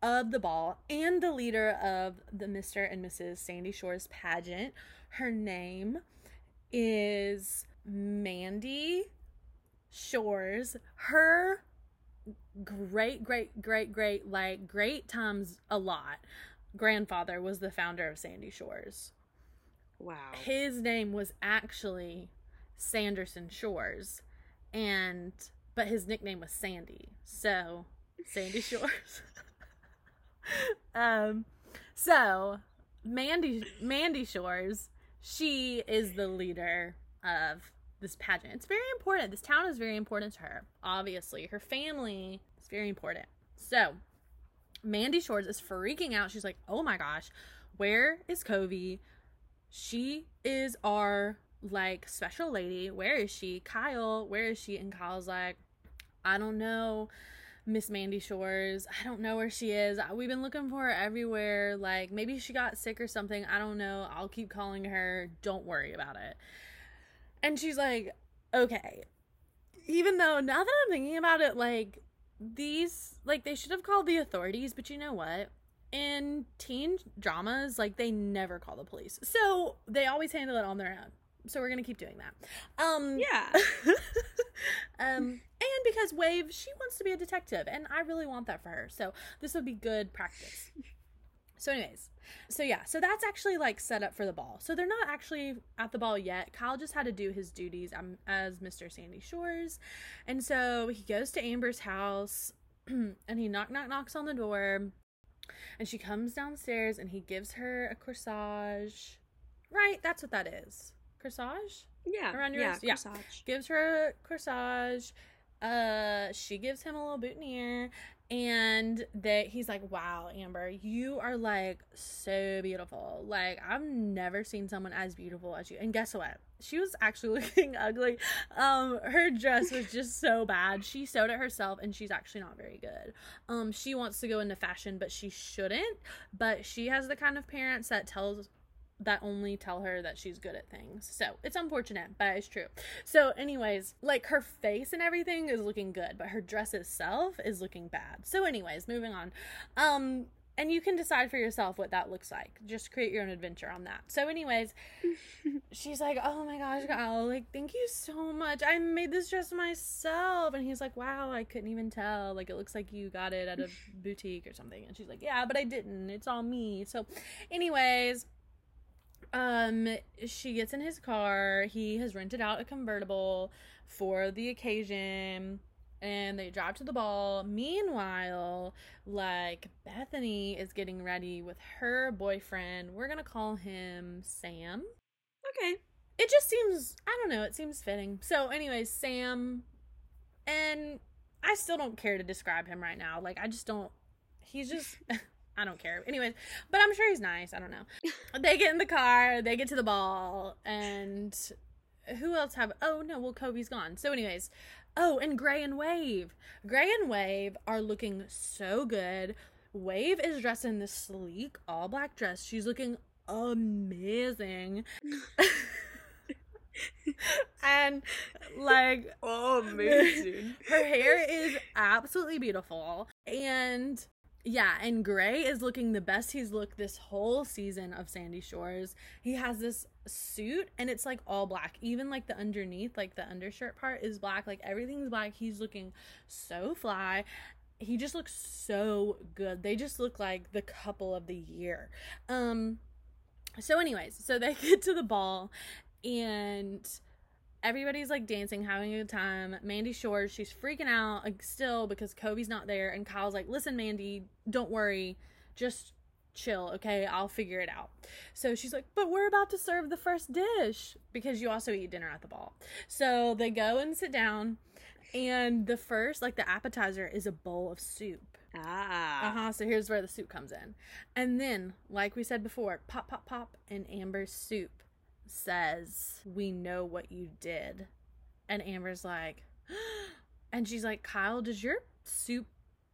[SPEAKER 2] of the ball and the leader of the Mr. and Mrs. Sandy Shores pageant, her name is Mandy Shores. Her great, great, great, great, like great times a lot. Grandfather was the founder of Sandy Shores
[SPEAKER 1] wow.
[SPEAKER 2] his name was actually Sanderson Shores, and but his nickname was Sandy. So Sandy Shores. um, so Mandy Mandy Shores, she is the leader of this pageant. It's very important. This town is very important to her. Obviously, her family is very important. So Mandy Shores is freaking out. She's like, "Oh my gosh, where is Covey? She is our like special lady. Where is she? Kyle, where is she?" And Kyle's like, "I don't know." Miss Mandy Shores. I don't know where she is. We've been looking for her everywhere. Like maybe she got sick or something. I don't know. I'll keep calling her. Don't worry about it. And she's like, "Okay." Even though now that I'm thinking about it, like these like they should have called the authorities, but you know what? In teen dramas, like they never call the police. So they always handle it on their own. So we're gonna keep doing that. Um
[SPEAKER 1] Yeah.
[SPEAKER 2] um and because Wave, she wants to be a detective, and I really want that for her. So this would be good practice. So, anyways, so yeah, so that's actually like set up for the ball. So they're not actually at the ball yet. Kyle just had to do his duties um, as Mr. Sandy Shores, and so he goes to Amber's house, and he knock knock knocks on the door, and she comes downstairs, and he gives her a corsage. Right, that's what that is. Corsage
[SPEAKER 1] yeah.
[SPEAKER 2] Around your
[SPEAKER 1] yeah.
[SPEAKER 2] wrist? Yeah.
[SPEAKER 1] corsage.
[SPEAKER 2] gives her a corsage. Uh, she gives him a little boutonniere, and that he's like, "Wow, Amber, you are like so beautiful. Like I've never seen someone as beautiful as you." And guess what? She was actually looking ugly. Um, her dress was just so bad. She sewed it herself, and she's actually not very good. Um, she wants to go into fashion, but she shouldn't. But she has the kind of parents that tells that only tell her that she's good at things. So it's unfortunate, but it's true. So, anyways, like her face and everything is looking good, but her dress itself is looking bad. So, anyways, moving on. Um, and you can decide for yourself what that looks like. Just create your own adventure on that. So, anyways, she's like, "Oh my gosh, Kyle, like thank you so much. I made this dress myself." And he's like, "Wow, I couldn't even tell. Like it looks like you got it at a boutique or something." And she's like, "Yeah, but I didn't. It's all me." So, anyways, um she gets in his car. He has rented out a convertible for the occasion and they drive to the ball. Meanwhile, like Bethany is getting ready with her boyfriend. We're going to call him Sam.
[SPEAKER 1] Okay.
[SPEAKER 2] It just seems, I don't know, it seems fitting. So, anyways, Sam, and I still don't care to describe him right now. Like, I just don't, he's just. I don't care. Anyways, but I'm sure he's nice. I don't know. they get in the car, they get to the ball, and who else have oh no well covey's gone. So anyways oh and gray and wave. Gray and wave are looking so good. Wave is dressed in this sleek all black dress. She's looking amazing. And like
[SPEAKER 1] oh amazing.
[SPEAKER 2] her hair is absolutely beautiful. And yeah, and Gray is looking the best he's looked this whole season of Sandy Shores. He has this suit and it's like all black. Even like the underneath, like the undershirt part is black. Like everything's black. He's looking so fly. He just looks so good. They just look like the couple of the year. Um so anyways, so they get to the ball and everybody's like dancing, having a good time. Mandy Shores, she's freaking out like, still because Covey's not there. And Kyle's like, listen, Mandy, don't worry. Just chill, okay? I'll figure it out. So she's like, but we're about to serve the first dish because you also eat dinner at the ball. So they go and sit down. And the first, like the appetizer, is a bowl of soup.
[SPEAKER 1] Ah.
[SPEAKER 2] Uh huh. So here's where the soup comes in. And then, like we said before, pop, pop, pop, and Amber's soup says, We know what you did. And Amber's like, and she's like, Kyle, does your soup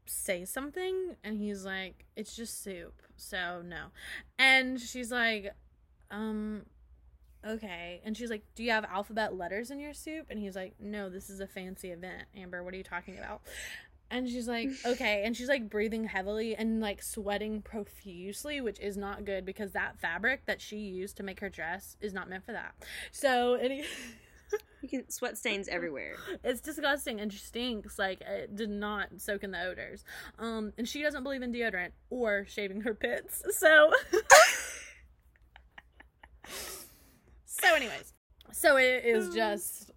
[SPEAKER 2] say something? And he's like, It's just soup. So no. And she's like, Um, okay. And she's like, Do you have alphabet letters in your soup? And he's like, No, this is a fancy event. Amber, what are you talking about? And she's like, okay. And she's like breathing heavily and like sweating profusely, which is not good because that fabric that she used to make her dress is not meant for that. So, any.
[SPEAKER 1] you can sweat stains everywhere.
[SPEAKER 2] It's disgusting and she stinks. Like it did not soak in the odors. Um, and she doesn't believe in deodorant or shaving her pits. So, so anyways, so it is just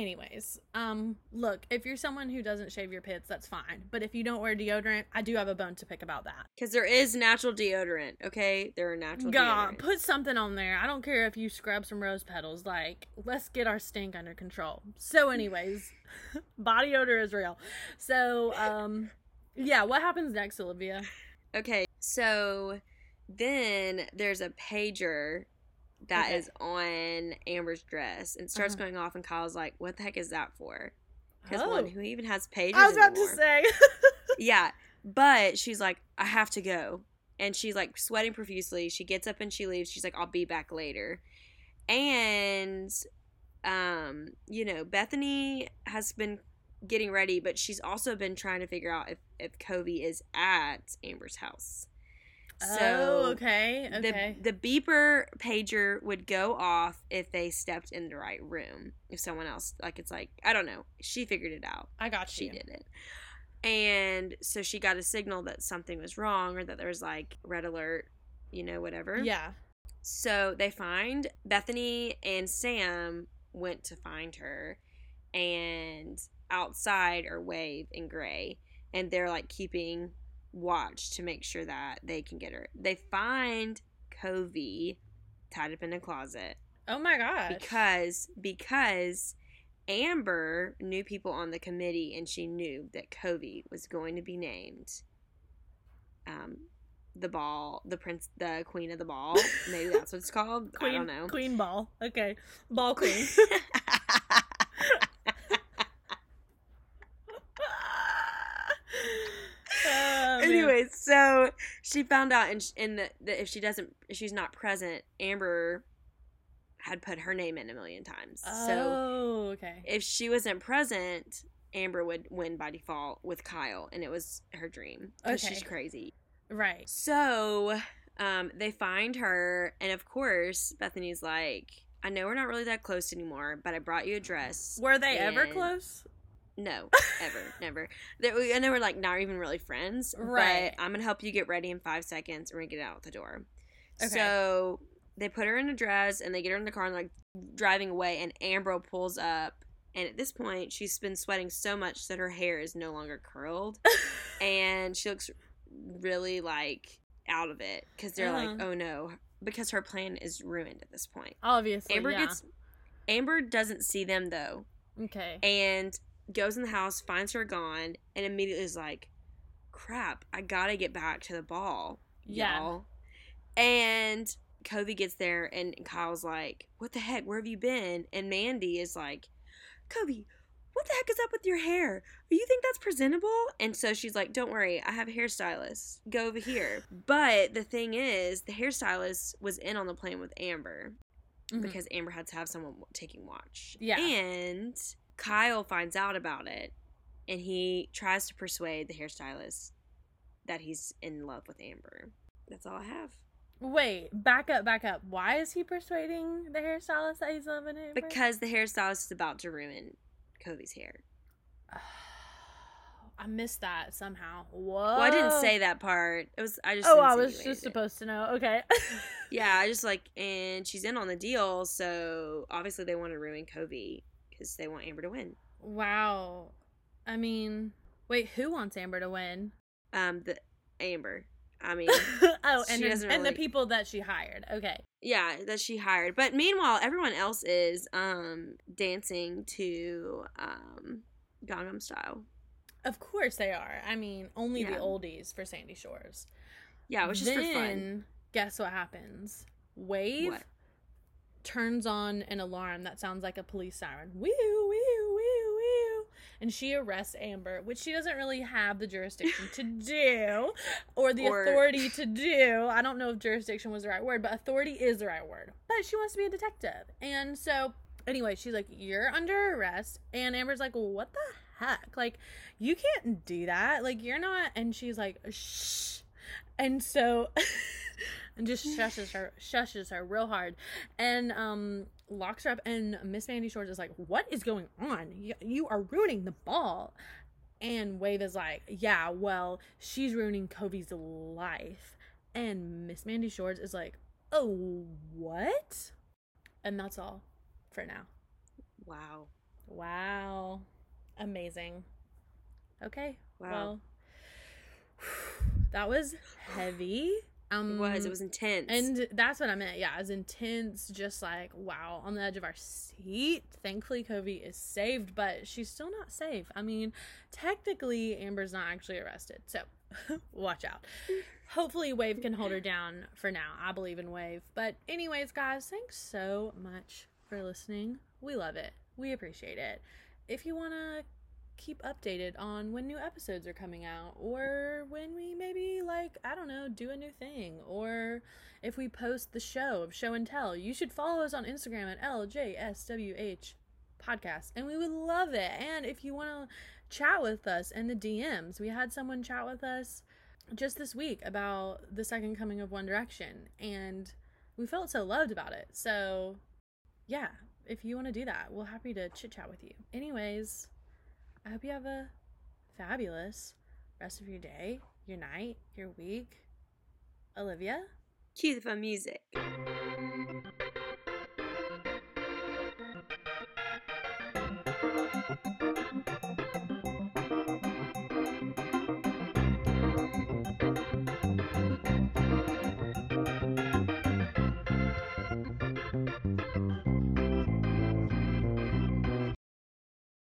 [SPEAKER 2] anyways um look if you're someone who doesn't shave your pits that's fine. But if you don't wear deodorant i do have a bone to pick about that.
[SPEAKER 1] Because there is natural deodorant okay? There are natural
[SPEAKER 2] god
[SPEAKER 1] deodorant.
[SPEAKER 2] put something on there. I don't care if you scrub some rose petals. Like let's get our stink under control. So anyways body odor is real. So um yeah what happens next olivia?
[SPEAKER 1] Okay so then there's a pager that
[SPEAKER 2] Okay.
[SPEAKER 1] is on Amber's dress and starts
[SPEAKER 2] Uh-huh.
[SPEAKER 1] going off and Kyle's like, What the heck is that for? Because
[SPEAKER 2] Oh.
[SPEAKER 1] one, who even has pages.
[SPEAKER 2] i was about to say
[SPEAKER 1] yeah. But she's like, I have to go. And she's like sweating profusely. She gets up and she leaves. She's like, I'll be back later. And um, you know, Bethany has been getting ready, but she's also been trying to figure out if, if Covey is at Amber's house.
[SPEAKER 2] Oh okay okay
[SPEAKER 1] The the beeper pager would go off if they stepped in the right room. If someone else like it's like I don't know. She figured it out.
[SPEAKER 2] i got
[SPEAKER 1] She
[SPEAKER 2] you
[SPEAKER 1] did it. And so she got a signal that something was wrong or that there was like red alert, you know, whatever.
[SPEAKER 2] yeah
[SPEAKER 1] So they find Bethany and Sam went to find her and outside are Wave and Gray and they're like keeping watch to make sure that they can get her. They find Covey tied up in a closet.
[SPEAKER 2] Oh my god.
[SPEAKER 1] because because Amber knew people on the committee and she knew that Covey was going to be named um the ball the prince the queen of the ball. Maybe that's what it's called.
[SPEAKER 2] Queen
[SPEAKER 1] I don't know.
[SPEAKER 2] queen ball. Okay. Ball queen Oh, man.
[SPEAKER 1] Anyways, so she found out, and, sh- and that, that if she doesn't, if she's not present, Amber had put her name in a million times. So
[SPEAKER 2] Oh, okay.
[SPEAKER 1] if she wasn't present, Amber would win by default with Kyle, and it was her dream.
[SPEAKER 2] Okay.
[SPEAKER 1] she's crazy.
[SPEAKER 2] Right.
[SPEAKER 1] So um, they find her, and of course, Bethany's like, I know we're not really that close anymore, but I brought you a dress.
[SPEAKER 2] Were they ever close?
[SPEAKER 1] No, ever, never. They, I know we're like not even really friends,
[SPEAKER 2] Right.
[SPEAKER 1] but I'm gonna help you get ready in five seconds. and We're gonna get out the door.
[SPEAKER 2] Okay.
[SPEAKER 1] So they put her in a dress and they get her in the car and like driving away. And Amber pulls up, and at this point, she's been sweating so much that her hair is no longer curled, and she looks really like out of it because they're like,
[SPEAKER 2] Uh-huh.
[SPEAKER 1] oh no, because her plan is ruined at this point.
[SPEAKER 2] Obviously.
[SPEAKER 1] Amber
[SPEAKER 2] yeah.
[SPEAKER 1] gets. Amber doesn't see them though
[SPEAKER 2] Okay.
[SPEAKER 1] and goes in the house, finds her gone, and immediately is like, "Crap! I gotta get back to the ball,
[SPEAKER 2] Yeah.
[SPEAKER 1] y'all." And Covey gets there, and Kyle's like, "What the heck? Where have you been?" And Mandy is like, "Covey." What the heck is up with your hair? Do You think that's presentable? And so she's like, Don't worry, I have a hairstylist. Go over here. But the thing is, the hairstylist was in on the plane with Amber
[SPEAKER 2] Mhm.
[SPEAKER 1] because Amber had to have someone taking watch.
[SPEAKER 2] Yeah.
[SPEAKER 1] And Kyle finds out about it and he tries to persuade the hairstylist that he's in love with Amber. That's all I have.
[SPEAKER 2] Wait, back up, back up. Why is he persuading the hairstylist that he's loving it?
[SPEAKER 1] Because the hairstylist is about to ruin Covey's hair.
[SPEAKER 2] I missed that somehow. Whoa.
[SPEAKER 1] Well, I didn't say that part. It was I just
[SPEAKER 2] Oh, I was just
[SPEAKER 1] it.
[SPEAKER 2] supposed to know. Okay.
[SPEAKER 1] Yeah, I just like and she's in on the deal, so obviously they want to ruin Covey because they want Amber to win.
[SPEAKER 2] wow. I mean, wait, who wants Amber to win?
[SPEAKER 1] Um, the Amber. I mean,
[SPEAKER 2] oh, and then-
[SPEAKER 1] doesn't
[SPEAKER 2] and the people that she hired. Okay.
[SPEAKER 1] yeah that she hired but meanwhile everyone else is um dancing to um gangnam style
[SPEAKER 2] Of course they are. I mean, only the oldies for Sandy Shores.
[SPEAKER 1] yeah which is for fun
[SPEAKER 2] Guess what happens? Wave
[SPEAKER 1] What?
[SPEAKER 2] Turns on an alarm that sounds like a police siren. Woo, woo, woo, woo. And she arrests Amber, which she doesn't really have the jurisdiction to do or the
[SPEAKER 1] Or-
[SPEAKER 2] authority to do. I don't know if jurisdiction was the right word, but authority is the right word. But she wants to be a detective. And so, anyway, she's like, You're under arrest. And Amber's like, well, What the heck? Like, you can't do that. Like, you're not. And she's like, Shh. And so. and just shushes her shushes her real hard. And um locks her up and miss mandy shores is like what is going on? You, you are ruining the ball. And wave is like yeah well she's ruining covey's life. And miss mandy shores is like oh what? And that's all for now.
[SPEAKER 1] Wow.
[SPEAKER 2] Wow. Amazing. Okay
[SPEAKER 1] Wow.
[SPEAKER 2] well that was heavy um
[SPEAKER 1] it was it was intense
[SPEAKER 2] and that's what I meant. Yeah, it was intense, just like wow, on the edge of our seat. Thankfully, Covey is saved, but she's still not safe. I mean, technically, Amber's not actually arrested, so watch out. Hopefully, Wave can hold her down for now. I believe in Wave. But, anyways, guys, thanks so much for listening. We love it. We appreciate it. If you want to keep updated on when new episodes are coming out or when we maybe like i don't know do a new thing or if we post the show of show and tell. You should follow us on instagram at ljswh podcast and we would love it. And if you want to chat with us in the dms we had someone chat with us just this week about the second coming of one direction and we felt so loved about it. So yeah if you want to do that we're happy to chit chat with you. Anyways I hope you have a fabulous rest of your day, your night, your week. Olivia?
[SPEAKER 1] cue the fun music